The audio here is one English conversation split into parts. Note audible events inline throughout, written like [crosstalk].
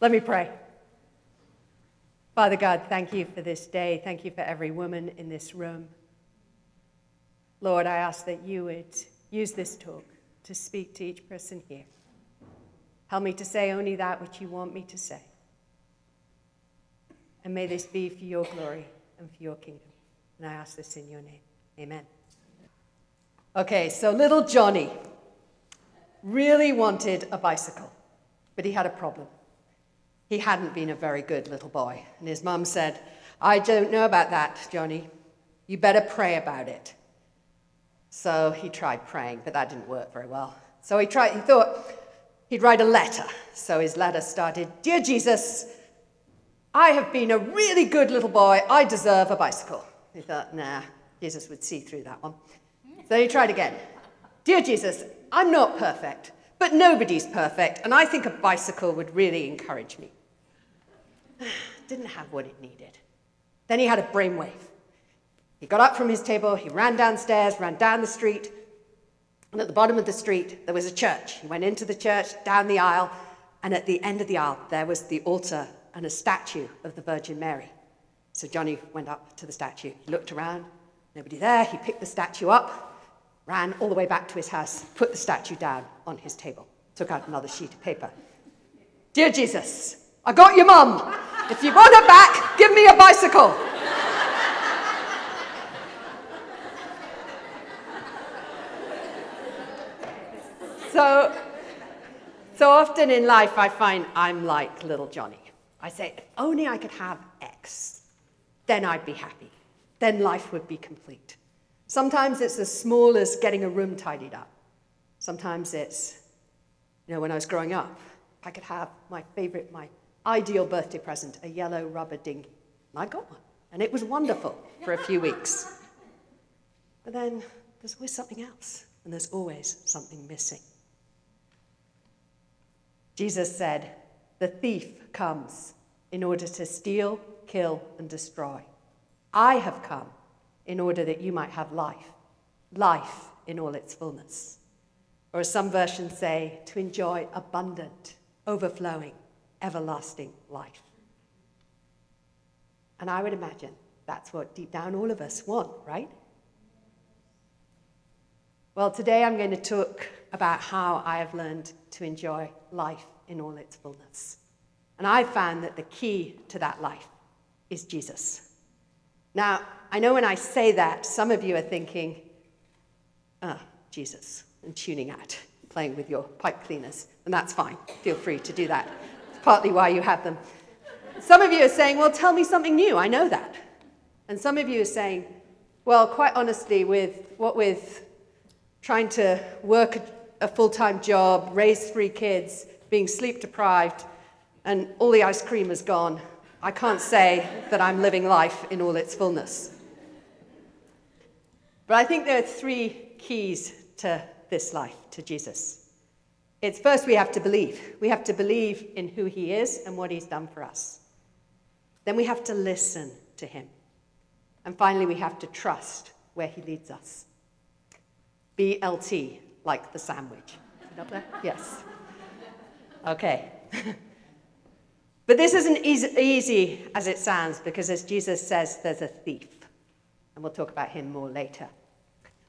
Let me pray. Father God, thank you for this day. Thank you for every woman in this room. Lord, I ask that you would use this talk to speak to each person here. Help me to say only that which you want me to say. And may this be for your glory and for your kingdom. And I ask this in your name. Amen. Okay, so little Johnny really wanted a bicycle, but he had a problem. He hadn't been a very good little boy. And his mum said, I don't know about that, Johnny. You better pray about it. So he tried praying, but that didn't work very well. So he tried, he thought he'd write a letter. So his letter started Dear Jesus, I have been a really good little boy. I deserve a bicycle. He thought, nah, Jesus would see through that one. So he tried again. Dear Jesus, I'm not perfect, but nobody's perfect, and I think a bicycle would really encourage me. [sighs] Didn't have what it needed. Then he had a brainwave. He got up from his table, he ran downstairs, ran down the street, and at the bottom of the street, there was a church. He went into the church, down the aisle, and at the end of the aisle, there was the altar and a statue of the Virgin Mary. So Johnny went up to the statue. He looked around, nobody there. He picked the statue up, ran all the way back to his house, put the statue down on his table, took out another sheet of paper. Dear Jesus, I got your mum. If you want it back, give me a bicycle. so, so often in life, I find I'm like little Johnny. I say, if only I could have X, then I'd be happy. Then life would be complete. Sometimes it's as small as getting a room tidied up. Sometimes it's, you know, when I was growing up, I could have my favorite, my ideal birthday present, a yellow rubber dinghy. And I got one. And it was wonderful for a few weeks. But then there's always something else, and there's always something missing. Jesus said, The thief comes in order to steal, kill, and destroy. I have come in order that you might have life, life in all its fullness. Or as some versions say, to enjoy abundant, overflowing, everlasting life. And I would imagine that's what deep down all of us want, right? Well, today I'm going to talk about how I have learned to enjoy life in all its fullness. And I've found that the key to that life is Jesus. Now, I know when I say that, some of you are thinking, ah, oh, Jesus, and tuning out, playing with your pipe cleaners. And that's fine. Feel free to do that. Partly why you have them. Some of you are saying, well, tell me something new. I know that. And some of you are saying, well, quite honestly, with what with trying to work a, a full time job, raise three kids, being sleep deprived, and all the ice cream is gone, I can't say that I'm living life in all its fullness. But I think there are three keys to this life, to Jesus. It's first we have to believe. We have to believe in who he is and what he's done for us. Then we have to listen to him. And finally, we have to trust where he leads us. BLT, like the sandwich. Up there? Yes. Okay. [laughs] but this isn't easy, easy as it sounds because, as Jesus says, there's a thief. And we'll talk about him more later.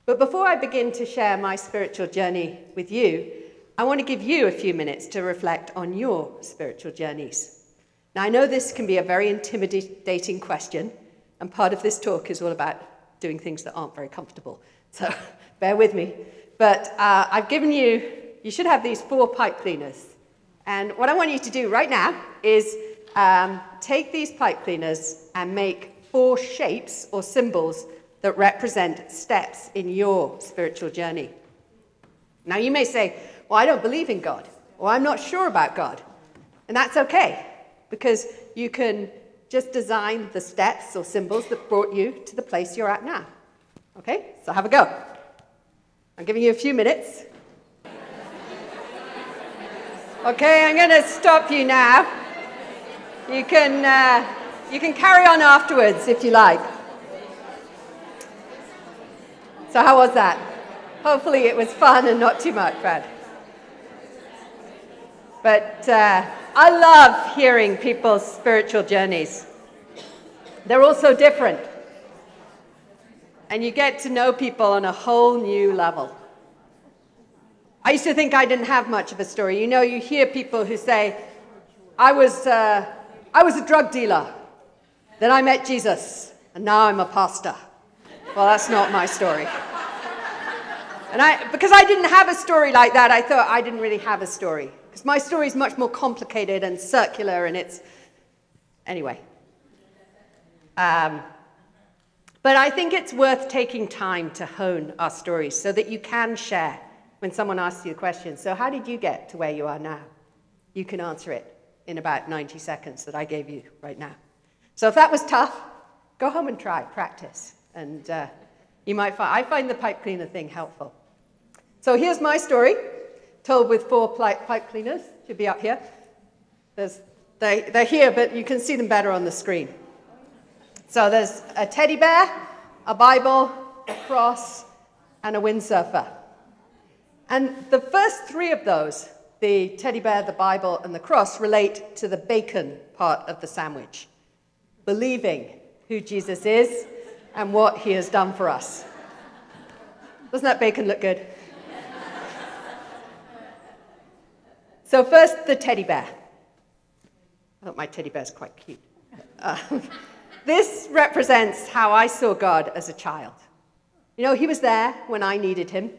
But before I begin to share my spiritual journey with you, I want to give you a few minutes to reflect on your spiritual journeys. Now, I know this can be a very intimidating question, and part of this talk is all about doing things that aren't very comfortable. So [laughs] bear with me. But uh, I've given you, you should have these four pipe cleaners. And what I want you to do right now is um, take these pipe cleaners and make four shapes or symbols that represent steps in your spiritual journey. Now, you may say, Well, I don't believe in God, or I'm not sure about God. And that's okay, because you can just design the steps or symbols that brought you to the place you're at now. Okay? So have a go. I'm giving you a few minutes. Okay, I'm going to stop you now. You can, uh, you can carry on afterwards if you like. So, how was that? Hopefully, it was fun and not too much, Brad. But uh, I love hearing people's spiritual journeys. They're all so different. And you get to know people on a whole new level. I used to think I didn't have much of a story. You know, you hear people who say, I was, uh, I was a drug dealer, then I met Jesus, and now I'm a pastor. Well, that's not my story. And I, because I didn't have a story like that, I thought I didn't really have a story. Because my story is much more complicated and circular, and it's. Anyway. Um, but I think it's worth taking time to hone our stories so that you can share when someone asks you a question. So, how did you get to where you are now? You can answer it in about 90 seconds that I gave you right now. So, if that was tough, go home and try, practice. And uh, you might find, I find the pipe cleaner thing helpful. So, here's my story, told with four pipe cleaners, should be up here. There's, they, they're here, but you can see them better on the screen. So, there's a teddy bear, a Bible, a cross, and a windsurfer. And the first three of those, the teddy bear, the Bible, and the cross, relate to the bacon part of the sandwich, believing who Jesus is and what he has done for us. Doesn't that bacon look good? So, first, the teddy bear. I thought my teddy bear is quite cute. [laughs] Uh, this represents how I saw God as a child. You know, he was there when I needed him.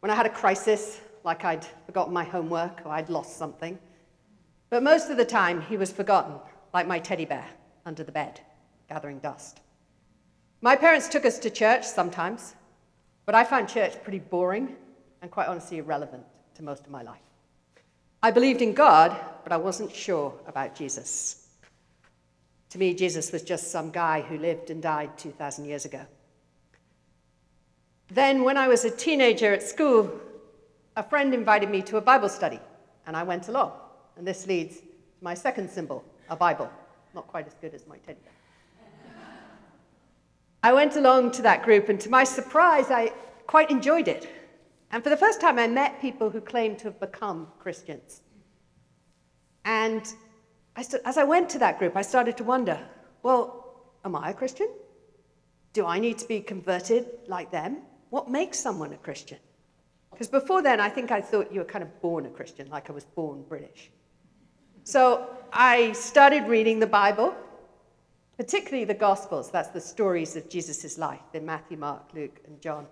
When I had a crisis, like I'd forgotten my homework or I'd lost something. But most of the time, he was forgotten, like my teddy bear under the bed, gathering dust. My parents took us to church sometimes, but I found church pretty boring and quite honestly irrelevant to most of my life. I believed in God, but I wasn't sure about Jesus. To me, Jesus was just some guy who lived and died 2,000 years ago. Then, when I was a teenager at school, a friend invited me to a Bible study, and I went along. And this leads to my second symbol, a Bible. Not quite as good as my teddy bear. I went along to that group, and to my surprise, I quite enjoyed it. And for the first time, I met people who claimed to have become Christians. And I st- as I went to that group, I started to wonder well, am I a Christian? Do I need to be converted like them? What makes someone a Christian? Because before then, I think I thought you were kind of born a Christian, like I was born British. So I started reading the Bible, particularly the Gospels. That's the stories of Jesus' life in Matthew, Mark, Luke, and John.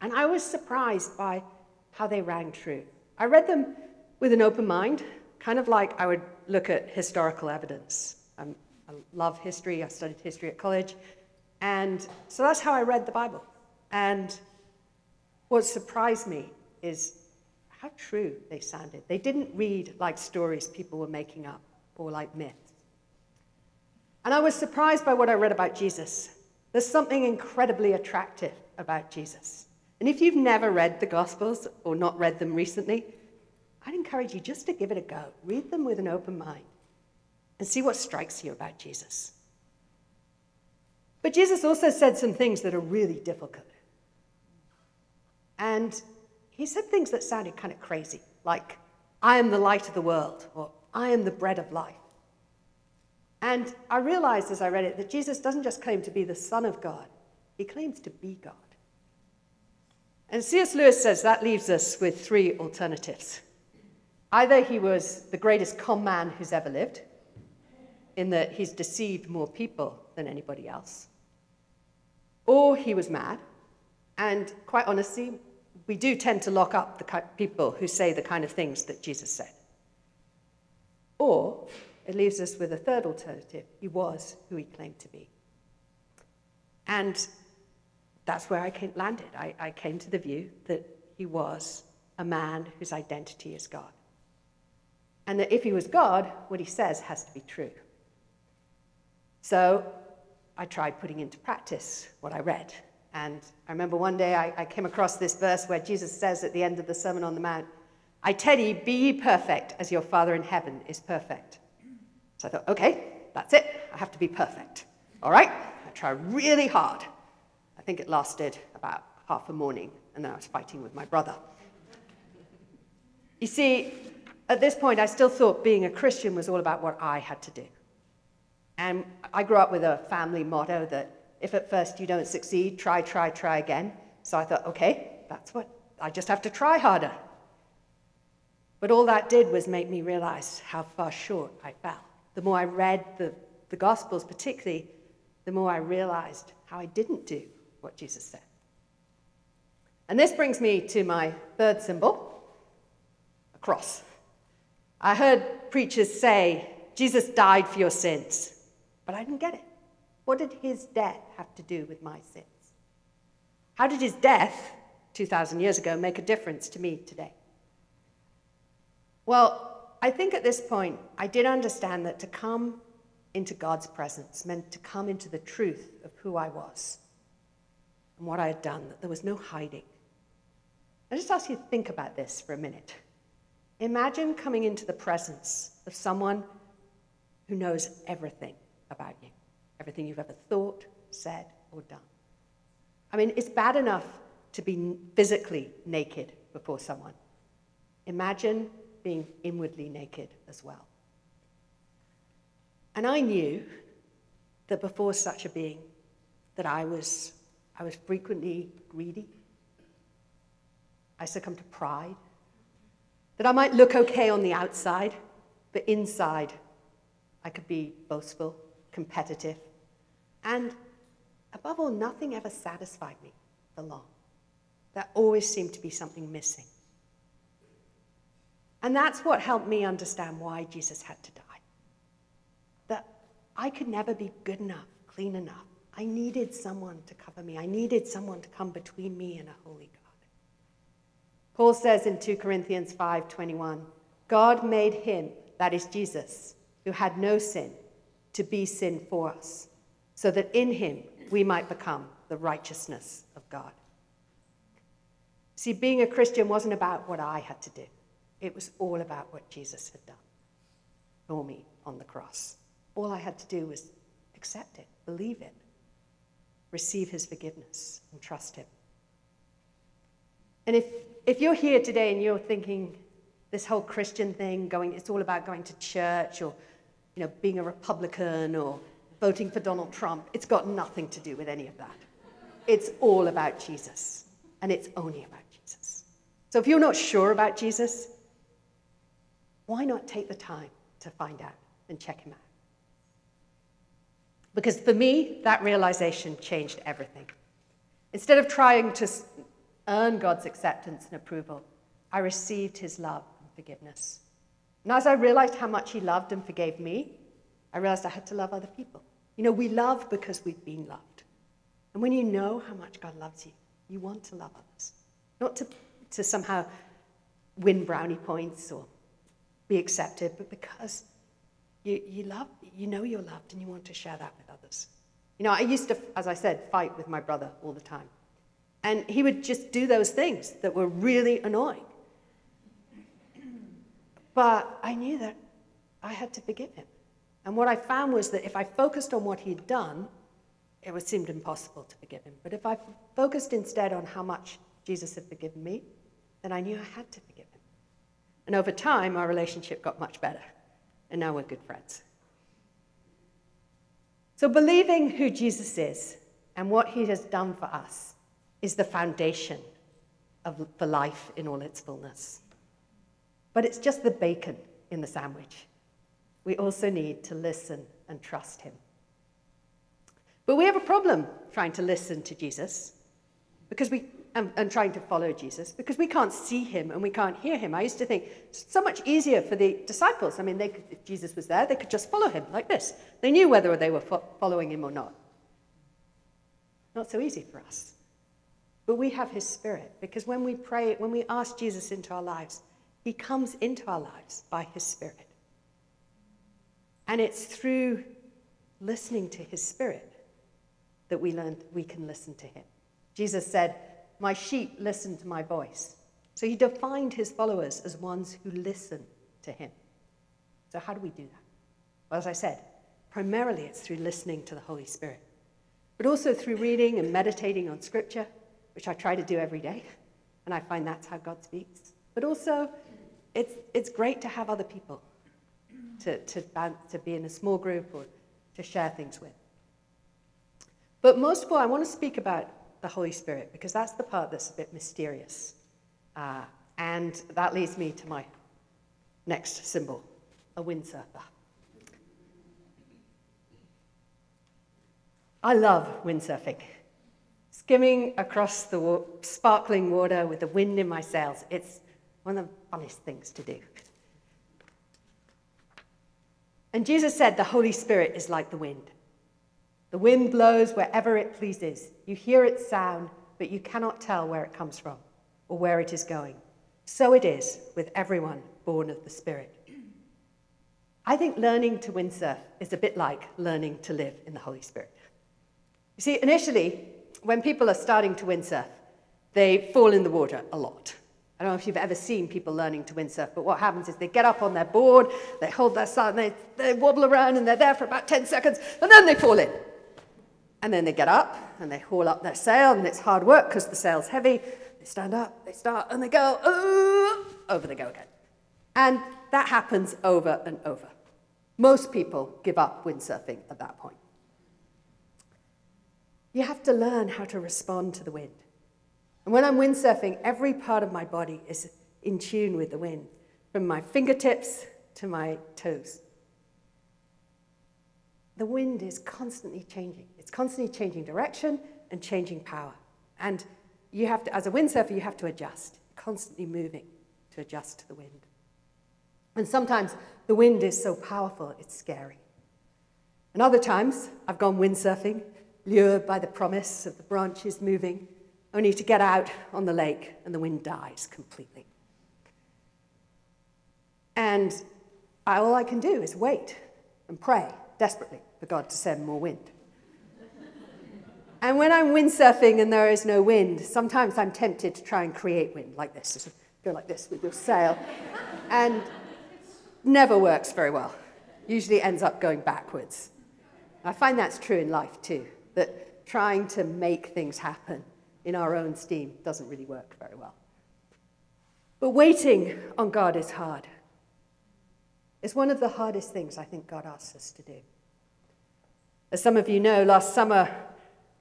And I was surprised by how they rang true. I read them with an open mind, kind of like I would look at historical evidence. I'm, I love history, I studied history at college. And so that's how I read the Bible. And what surprised me is how true they sounded. They didn't read like stories people were making up or like myths. And I was surprised by what I read about Jesus. There's something incredibly attractive about Jesus. And if you've never read the Gospels or not read them recently, I'd encourage you just to give it a go. Read them with an open mind and see what strikes you about Jesus. But Jesus also said some things that are really difficult. And he said things that sounded kind of crazy, like, I am the light of the world, or I am the bread of life. And I realized as I read it that Jesus doesn't just claim to be the Son of God, he claims to be God. And C.S. Lewis says that leaves us with three alternatives. Either he was the greatest con man who's ever lived, in that he's deceived more people than anybody else, or he was mad, and quite honestly, we do tend to lock up the people who say the kind of things that Jesus said. Or it leaves us with a third alternative he was who he claimed to be. And that's where I came, landed. I, I came to the view that he was a man whose identity is God. And that if he was God, what he says has to be true. So I tried putting into practice what I read. And I remember one day I, I, came across this verse where Jesus says at the end of the Sermon on the Mount, I tell you, be ye perfect as your Father in heaven is perfect. So I thought, okay, that's it. I have to be perfect. All right, I try really hard. I think it lasted about half a morning, and then I was fighting with my brother. You see, at this point, I still thought being a Christian was all about what I had to do. And I grew up with a family motto that if at first you don't succeed, try, try, try again. So I thought, okay, that's what, I just have to try harder. But all that did was make me realize how far short I fell. The more I read the, the Gospels, particularly, the more I realized how I didn't do what Jesus said. And this brings me to my third symbol a cross. I heard preachers say, Jesus died for your sins, but I didn't get it. What did his death have to do with my sins? How did his death 2,000 years ago make a difference to me today? Well, I think at this point, I did understand that to come into God's presence meant to come into the truth of who I was and what I had done, that there was no hiding. I just ask you to think about this for a minute. Imagine coming into the presence of someone who knows everything about you, everything you've ever thought, said, or done. I mean, it's bad enough to be physically naked before someone. Imagine being inwardly naked as well. And I knew that before such a being, that I was, I was frequently greedy. I succumbed to pride. That I might look okay on the outside, but inside I could be boastful, competitive, and above all, nothing ever satisfied me for long. There always seemed to be something missing. And that's what helped me understand why Jesus had to die. That I could never be good enough, clean enough. I needed someone to cover me. I needed someone to come between me and a holy God. Paul says in 2 Corinthians 5:21, God made him, that is Jesus, who had no sin, to be sin for us, so that in him we might become the righteousness of God. See, being a Christian wasn't about what I had to do. It was all about what Jesus had done for me on the cross. All I had to do was accept it, believe it, receive his forgiveness, and trust him. And if, if you're here today and you're thinking this whole Christian thing, going, it's all about going to church or you know, being a Republican or voting for Donald Trump, it's got nothing to do with any of that. It's all about Jesus, and it's only about Jesus. So if you're not sure about Jesus, why not take the time to find out and check him out? Because for me, that realization changed everything. Instead of trying to earn God's acceptance and approval, I received his love and forgiveness. And as I realized how much he loved and forgave me, I realized I had to love other people. You know, we love because we've been loved. And when you know how much God loves you, you want to love others. Not to, to somehow win brownie points or be accepted, but because you, you love, you know you're loved and you want to share that with. You know, I used to, as I said, fight with my brother all the time. And he would just do those things that were really annoying. But I knew that I had to forgive him. And what I found was that if I focused on what he'd done, it would seemed impossible to forgive him. But if I focused instead on how much Jesus had forgiven me, then I knew I had to forgive him. And over time, our relationship got much better. And now we're good friends. So, believing who Jesus is and what he has done for us is the foundation of, for life in all its fullness. But it's just the bacon in the sandwich. We also need to listen and trust him. But we have a problem trying to listen to Jesus because we and, and, trying to follow Jesus because we can't see him and we can't hear him. I used to think it's so much easier for the disciples. I mean, they could, if Jesus was there, they could just follow him like this. They knew whether they were fo- following him or not. Not so easy for us. But we have his spirit because when we pray, when we ask Jesus into our lives, he comes into our lives by his spirit. And it's through listening to his spirit that we learn we can listen to him. Jesus said, my sheep listen to my voice. So he defined his followers as ones who listen to him. So, how do we do that? Well, as I said, primarily it's through listening to the Holy Spirit, but also through reading and meditating on Scripture, which I try to do every day. And I find that's how God speaks. But also it's, it's great to have other people to, to, to be in a small group or to share things with. But most of all, I want to speak about the Holy Spirit because that's the part that's a bit mysterious. Uh, and that leads me to my next symbol a windsurfer. I love windsurfing. Skimming across the wa- sparkling water with the wind in my sails, it's one of the funnest things to do. And Jesus said the Holy Spirit is like the wind. The wind blows wherever it pleases. You hear its sound, but you cannot tell where it comes from or where it is going. So it is with everyone born of the Spirit. I think learning to windsurf is a bit like learning to live in the Holy Spirit. You see, initially, when people are starting to windsurf, they fall in the water a lot. I don't know if you've ever seen people learning to windsurf, but what happens is they get up on their board, they hold their side, they, they wobble around, and they're there for about 10 seconds, and then they fall in. And then they get up and they haul up their sail, and it's hard work because the sail's heavy. They stand up, they start, and they go, uh, over they go again. And that happens over and over. Most people give up windsurfing at that point. You have to learn how to respond to the wind. And when I'm windsurfing, every part of my body is in tune with the wind, from my fingertips to my toes. The wind is constantly changing. It's constantly changing direction and changing power. And you have to, as a windsurfer, you have to adjust, constantly moving to adjust to the wind. And sometimes the wind is so powerful, it's scary. And other times, I've gone windsurfing lured by the promise of the branches moving, only to get out on the lake and the wind dies completely. And all I can do is wait and pray desperately for God to send more wind. and when I'm windsurfing and there is no wind, sometimes I'm tempted to try and create wind like this. Go like this with your sail. and never works very well. Usually ends up going backwards. I find that's true in life too that trying to make things happen in our own steam doesn't really work very well. But waiting on God is hard. It's one of the hardest things I think God asks us to do. As some of you know, last summer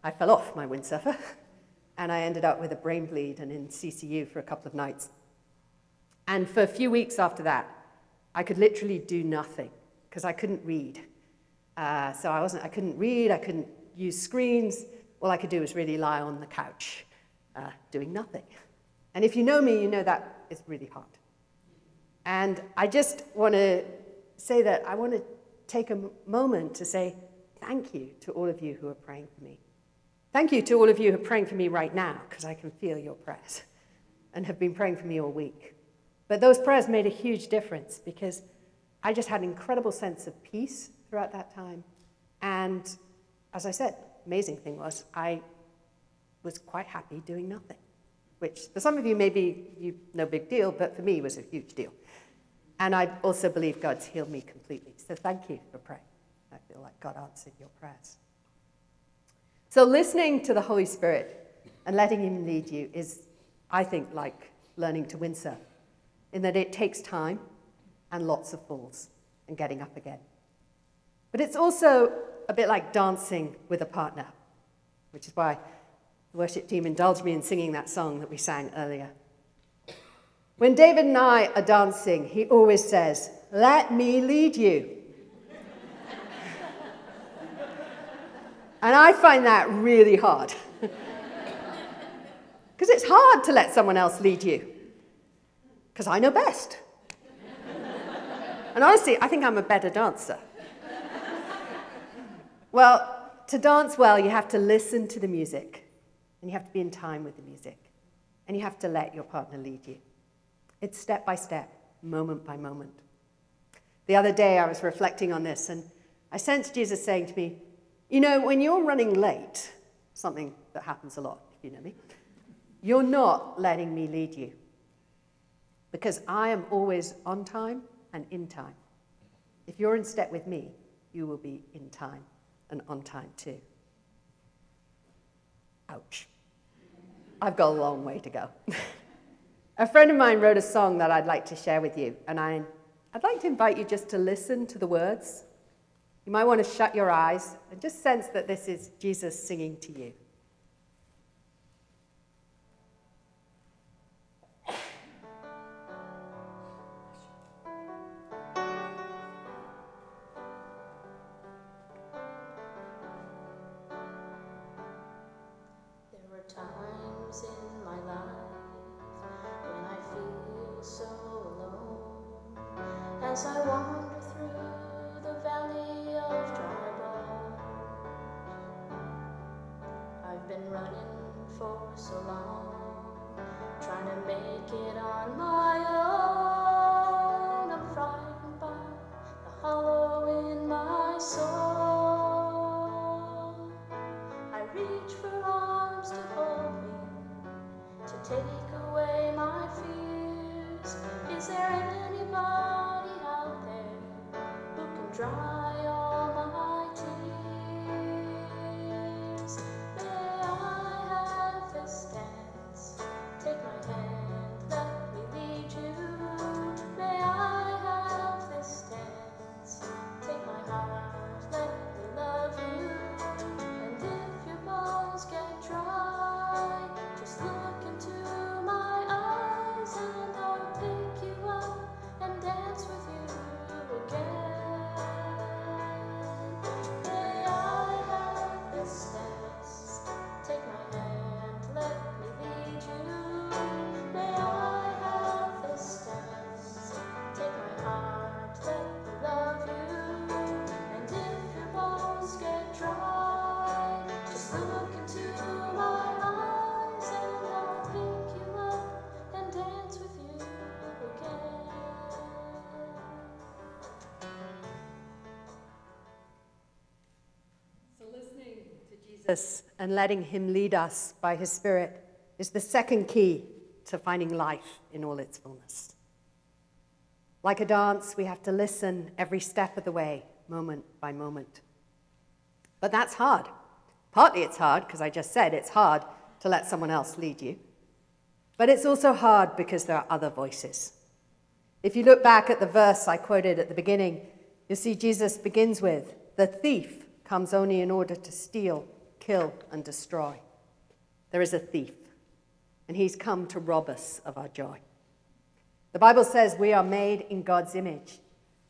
I fell off my windsurfer [laughs] and I ended up with a brain bleed and in CCU for a couple of nights. And for a few weeks after that, I could literally do nothing because I couldn't read. Uh, so I, wasn't, I couldn't read, I couldn't use screens. All I could do was really lie on the couch uh, doing nothing. And if you know me, you know that is really hard. And I just want to say that I want to take a moment to say thank you to all of you who are praying for me. Thank you to all of you who are praying for me right now, because I can feel your prayers [laughs] and have been praying for me all week. But those prayers made a huge difference because I just had an incredible sense of peace throughout that time. And as I said, amazing thing was I was quite happy doing nothing, which for some of you may be you, no big deal, but for me was a huge deal. And I also believe God's healed me completely. So thank you for praying. Feel like God answered your prayers. So listening to the Holy Spirit and letting Him lead you is, I think, like learning to windsurf, in that it takes time and lots of falls and getting up again. But it's also a bit like dancing with a partner, which is why the worship team indulged me in singing that song that we sang earlier. When David and I are dancing, he always says, Let me lead you. And I find that really hard. [laughs] Because it's hard to let someone else lead you. Because I know best. and honestly, I think I'm a better dancer. Well, to dance well, you have to listen to the music, and you have to be in time with the music, and you have to let your partner lead you. It's step by step, moment by moment. The other day, I was reflecting on this, and I sensed Jesus saying to me, You know, when you're running late, something that happens a lot, if you know me, you're not letting me lead you. Because I am always on time and in time. If you're in step with me, you will be in time and on time too. Ouch. I've got a long way to go. [laughs] A friend of mine wrote a song that I'd like to share with you, and I, I'd like to invite you just to listen to the words. You might want to shut your eyes and just sense that this is Jesus singing to you. Jesus and letting Him lead us by His Spirit is the second key to finding life in all its fullness. Like a dance, we have to listen every step of the way, moment by moment. But that's hard. Partly it's hard, because I just said it's hard to let someone else lead you. But it's also hard because there are other voices. If you look back at the verse I quoted at the beginning, you'll see Jesus begins with The thief comes only in order to steal, kill, and destroy. There is a thief, and he's come to rob us of our joy. The Bible says we are made in God's image.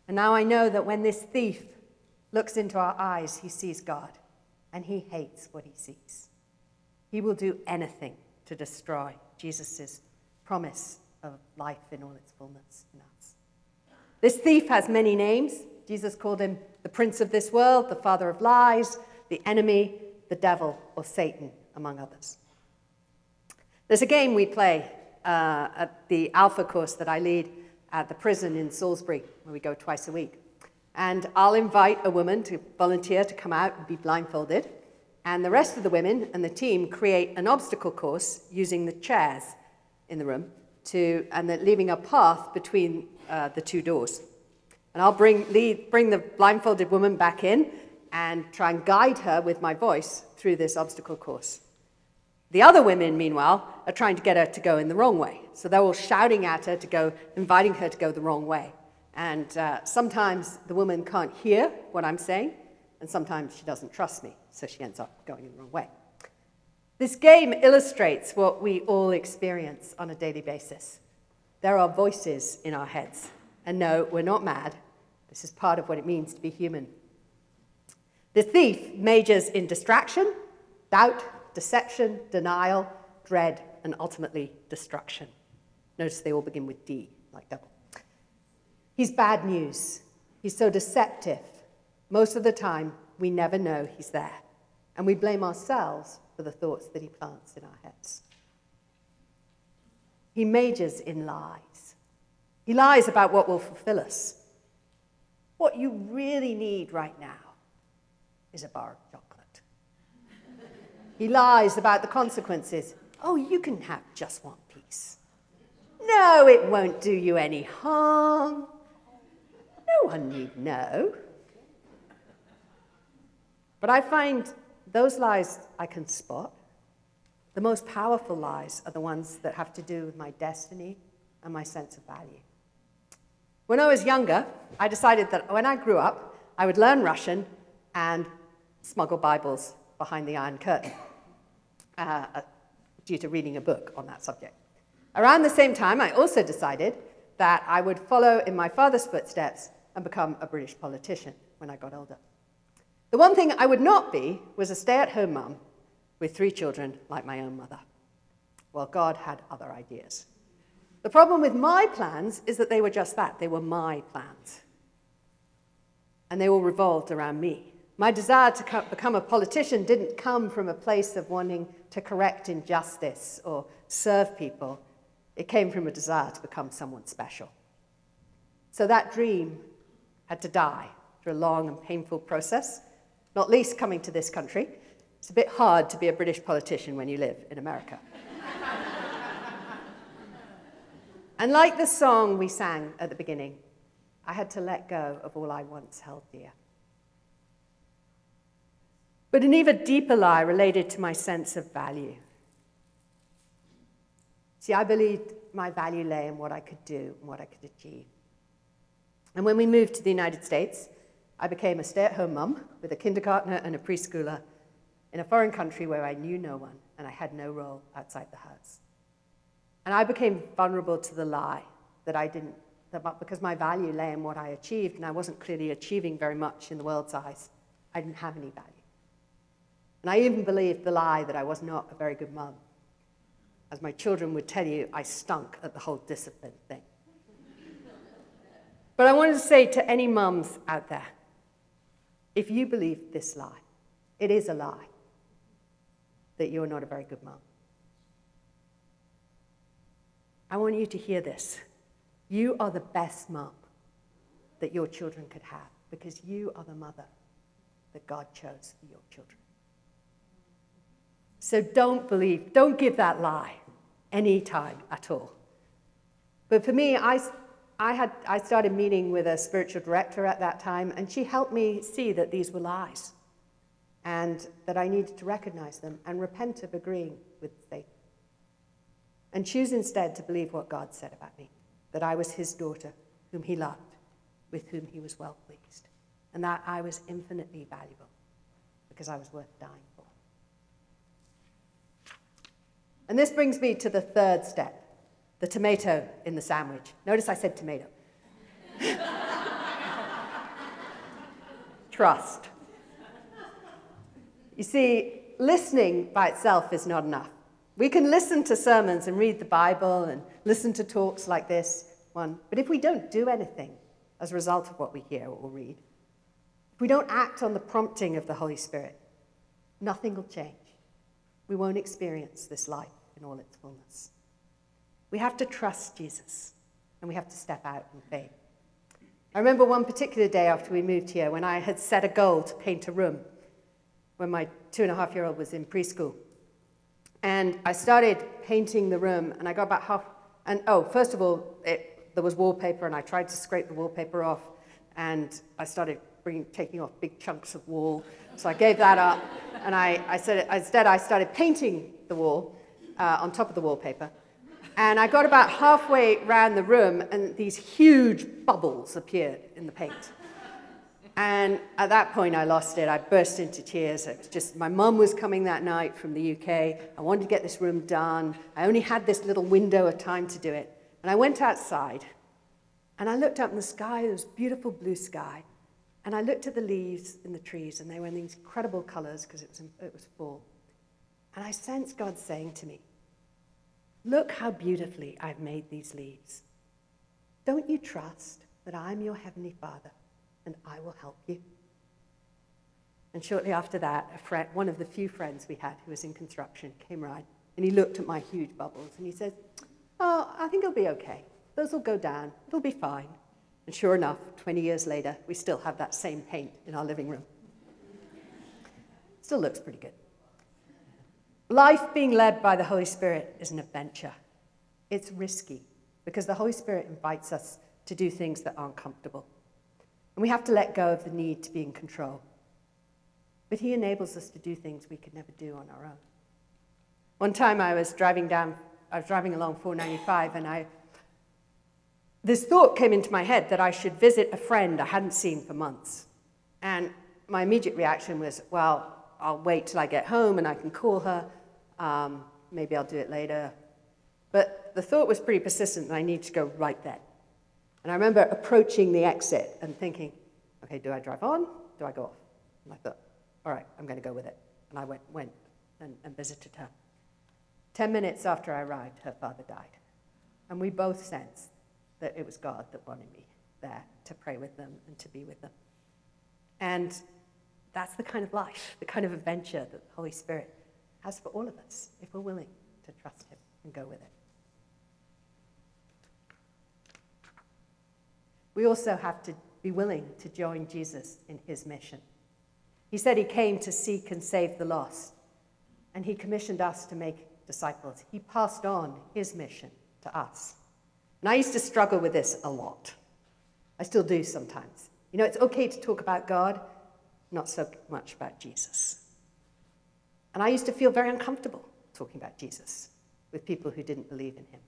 And now I know that when this thief looks into our eyes, he sees God, and he hates what he sees. He will do anything to destroy Jesus' promise of life in all its fullness in us. This thief has many names. Jesus called him the prince of this world, the father of lies, the enemy, the devil, or Satan, among others. There's a game we play uh, at the Alpha course that I lead at the prison in Salisbury, where we go twice a week. And I'll invite a woman to volunteer to come out and be blindfolded. And the rest of the women and the team create an obstacle course using the chairs in the room to, and leaving a path between uh, the two doors. And I'll bring, lead, bring the blindfolded woman back in and try and guide her with my voice through this obstacle course. The other women, meanwhile, are trying to get her to go in the wrong way. So they're all shouting at her to go, inviting her to go the wrong way. And uh, sometimes the woman can't hear what I'm saying, and sometimes she doesn't trust me, so she ends up going in the wrong way. This game illustrates what we all experience on a daily basis. There are voices in our heads. And no, we're not mad. This is part of what it means to be human. The thief majors in distraction, doubt, deception, denial, dread, and ultimately destruction. Notice they all begin with D, like double. He's bad news. He's so deceptive. Most of the time, we never know he's there. And we blame ourselves for the thoughts that he plants in our heads. He majors in lies. He lies about what will fulfill us. What you really need right now is a bar of chocolate. he lies about the consequences. Oh, you can have just one piece. No, it won't do you any harm. No one need know. But I find those lies I can spot. The most powerful lies are the ones that have to do with my destiny and my sense of value. When I was younger, I decided that when I grew up, I would learn Russian and smuggle Bibles behind the Iron Curtain uh, due to reading a book on that subject. Around the same time, I also decided that I would follow in my father's footsteps and become a British politician when I got older. The one thing I would not be was a stay at home mum with three children like my own mother. Well, God had other ideas. The problem with my plans is that they were just that they were my plans. And they all revolved around me. My desire to co- become a politician didn't come from a place of wanting to correct injustice or serve people, it came from a desire to become someone special. So that dream had to die through a long and painful process, not least coming to this country. It's a bit hard to be a British politician when you live in America. [laughs] and like the song we sang at the beginning, I had to let go of all I once held dear. But an even deeper lie related to my sense of value. See, I believed my value lay in what I could do and what I could achieve. And when we moved to the United States, I became a stay at home mum with a kindergartner and a preschooler in a foreign country where I knew no one and I had no role outside the house. And I became vulnerable to the lie that I didn't, that because my value lay in what I achieved and I wasn't clearly achieving very much in the world's eyes, I didn't have any value. And I even believed the lie that I was not a very good mum. As my children would tell you, I stunk at the whole discipline thing. but I wanted to say to any mums out there if you believe this lie, it is a lie that you're not a very good mum. I want you to hear this. You are the best mum that your children could have because you are the mother that God chose for your children. So don't believe, don't give that lie any time at all. But for me, I, I, had, I started meeting with a spiritual director at that time, and she helped me see that these were lies and that I needed to recognize them and repent of agreeing with Satan. And choose instead to believe what God said about me that I was his daughter, whom he loved, with whom he was well pleased, and that I was infinitely valuable because I was worth dying for. And this brings me to the third step the tomato in the sandwich. Notice I said tomato. [laughs] Trust. You see, listening by itself is not enough. We can listen to sermons and read the Bible and listen to talks like this one, but if we don't do anything as a result of what we hear or read, if we don't act on the prompting of the Holy Spirit, nothing will change. We won't experience this life in all its fullness. We have to trust Jesus and we have to step out in faith. I remember one particular day after we moved here when I had set a goal to paint a room when my two and a half year old was in preschool. And I started painting the room and I got about half. And oh, first of all, it, there was wallpaper and I tried to scrape the wallpaper off and I started bringing, taking off big chunks of wall. So I gave that up and I, I said, instead I started painting the wall uh, on top of the wallpaper. And I got about halfway around the room, and these huge bubbles appeared in the paint. And at that point, I lost it. I burst into tears. It was just my mum was coming that night from the UK. I wanted to get this room done. I only had this little window of time to do it. And I went outside, and I looked up in the sky. There was beautiful blue sky. And I looked at the leaves in the trees, and they were in these incredible colors because it was, it was fall. And I sensed God saying to me, Look how beautifully I've made these leaves. Don't you trust that I'm your heavenly Father and I will help you? And shortly after that, a friend, one of the few friends we had who was in construction came round and he looked at my huge bubbles and he said, Oh, I think it'll be okay. Those will go down. It'll be fine. And sure enough, 20 years later, we still have that same paint in our living room. Still looks pretty good. Life being led by the Holy Spirit is an adventure. It's risky because the Holy Spirit invites us to do things that aren't comfortable. And we have to let go of the need to be in control. But He enables us to do things we could never do on our own. One time I was driving down, I was driving along 495, and I, this thought came into my head that I should visit a friend I hadn't seen for months. And my immediate reaction was, well, I'll wait till I get home and I can call her. Um, maybe I'll do it later. But the thought was pretty persistent and I need to go right then. And I remember approaching the exit and thinking, okay, do I drive on? Do I go off? And I thought, all right, I'm going to go with it. And I went, went and, and visited her. Ten minutes after I arrived, her father died. And we both sensed that it was God that wanted me there to pray with them and to be with them. And that's the kind of life, the kind of adventure that the Holy Spirit has for all of us if we're willing to trust Him and go with it. We also have to be willing to join Jesus in His mission. He said He came to seek and save the lost, and He commissioned us to make disciples. He passed on His mission to us. And I used to struggle with this a lot. I still do sometimes. You know, it's okay to talk about God, not so much about Jesus. And I used to feel very uncomfortable talking about Jesus with people who didn't believe in him.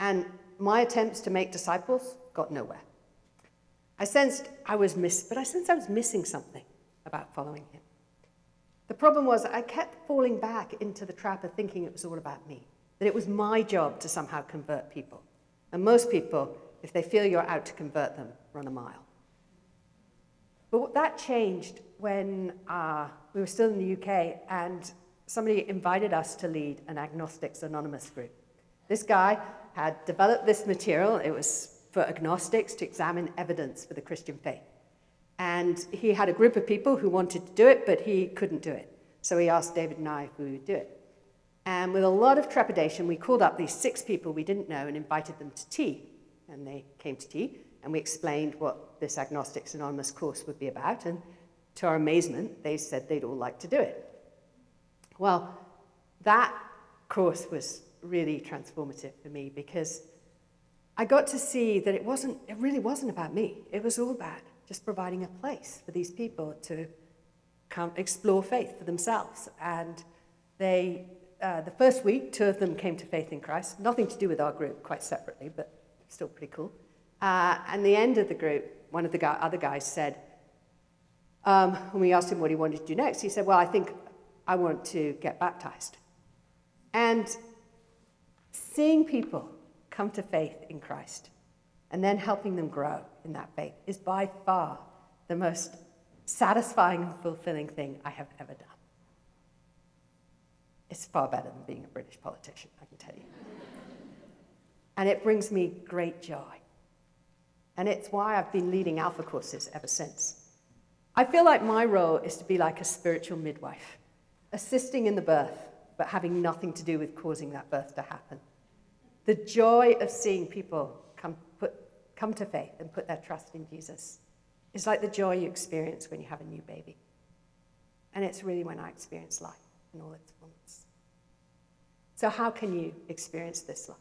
And my attempts to make disciples got nowhere. I sensed I was miss, but I sensed I was missing something about following him. The problem was I kept falling back into the trap of thinking it was all about me, that it was my job to somehow convert people. And most people, if they feel you're out to convert them, run a mile. But that changed when uh, we were still in the UK and somebody invited us to lead an Agnostics Anonymous group. This guy had developed this material. It was for agnostics to examine evidence for the Christian faith. And he had a group of people who wanted to do it, but he couldn't do it. So he asked David and I we would do it. And with a lot of trepidation, we called up these six people we didn't know and invited them to tea. And they came to tea and we explained what this Agnostics Anonymous course would be about, and to our amazement, they said they'd all like to do it. Well, that course was really transformative for me because I got to see that it wasn't, it really wasn't about me. It was all about just providing a place for these people to come explore faith for themselves. And they, uh, the first week, two of them came to faith in Christ. Nothing to do with our group, quite separately, but still pretty cool. Uh, and the end of the group, one of the guy, other guys said, um, when we asked him what he wanted to do next, he said, Well, I think I want to get baptized. And seeing people come to faith in Christ and then helping them grow in that faith is by far the most satisfying and fulfilling thing I have ever done. It's far better than being a British politician, I can tell you. and it brings me great joy. And it's why I've been leading Alpha courses ever since. I feel like my role is to be like a spiritual midwife, assisting in the birth, but having nothing to do with causing that birth to happen. The joy of seeing people come, put, come to faith and put their trust in Jesus is like the joy you experience when you have a new baby. And it's really when I experience life in all its fullness. So, how can you experience this life?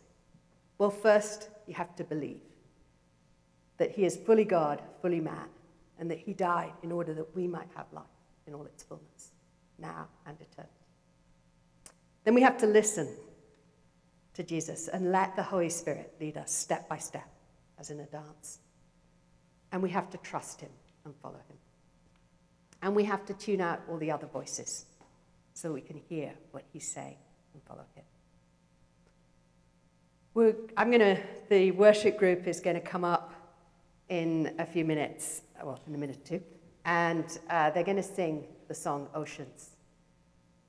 Well, first, you have to believe that he is fully God, fully man, and that he died in order that we might have life in all its fullness, now and eternity. Then we have to listen to Jesus and let the Holy Spirit lead us step by step, as in a dance. And we have to trust him and follow him. And we have to tune out all the other voices so we can hear what he's saying and follow him. We're, I'm going to, the worship group is going to come up in a few minutes, well, in a minute or two, and uh, they're going to sing the song Oceans.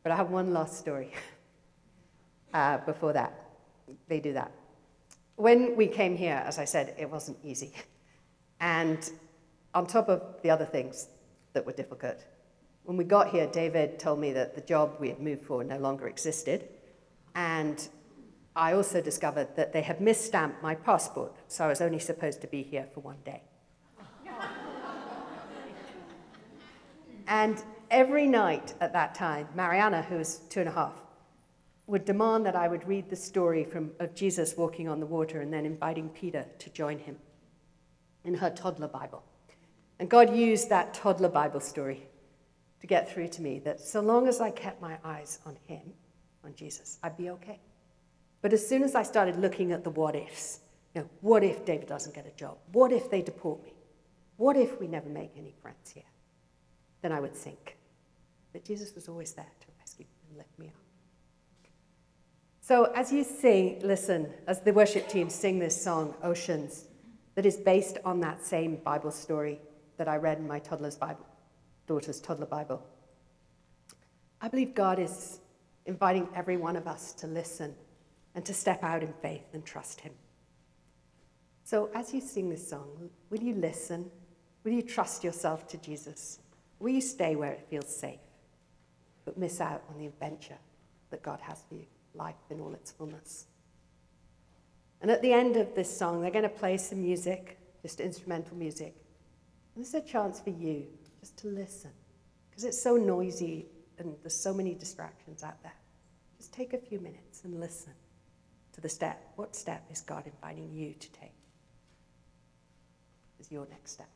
But I have one last story [laughs] uh, before that. They do that. When we came here, as I said, it wasn't easy. And on top of the other things that were difficult, when we got here, David told me that the job we had moved for no longer existed. And I also discovered that they had misstamped my passport, so I was only supposed to be here for one day. [laughs] and every night at that time, Mariana, who was two and a half, would demand that I would read the story from, of Jesus walking on the water and then inviting Peter to join him in her toddler Bible. And God used that toddler Bible story to get through to me that so long as I kept my eyes on him, on Jesus. I'd be okay. But as soon as I started looking at the what ifs, you know, what if David doesn't get a job? What if they deport me? What if we never make any friends here? Then I would sink. But Jesus was always there to rescue and lift me up. So as you sing, listen, as the worship team sing this song, Oceans, that is based on that same Bible story that I read in my toddler's Bible, daughter's toddler Bible. I believe God is inviting every one of us to listen and to step out in faith and trust Him. So as you sing this song, will you listen? Will you trust yourself to Jesus? Will you stay where it feels safe, but miss out on the adventure that God has for you? life in all its fullness. And at the end of this song, they're going to play some music, just instrumental music. And this is a chance for you just to listen, because it's so noisy and there's so many distractions out there. Just take a few minutes and listen to the step. What step is God inviting you to take? Is your next step?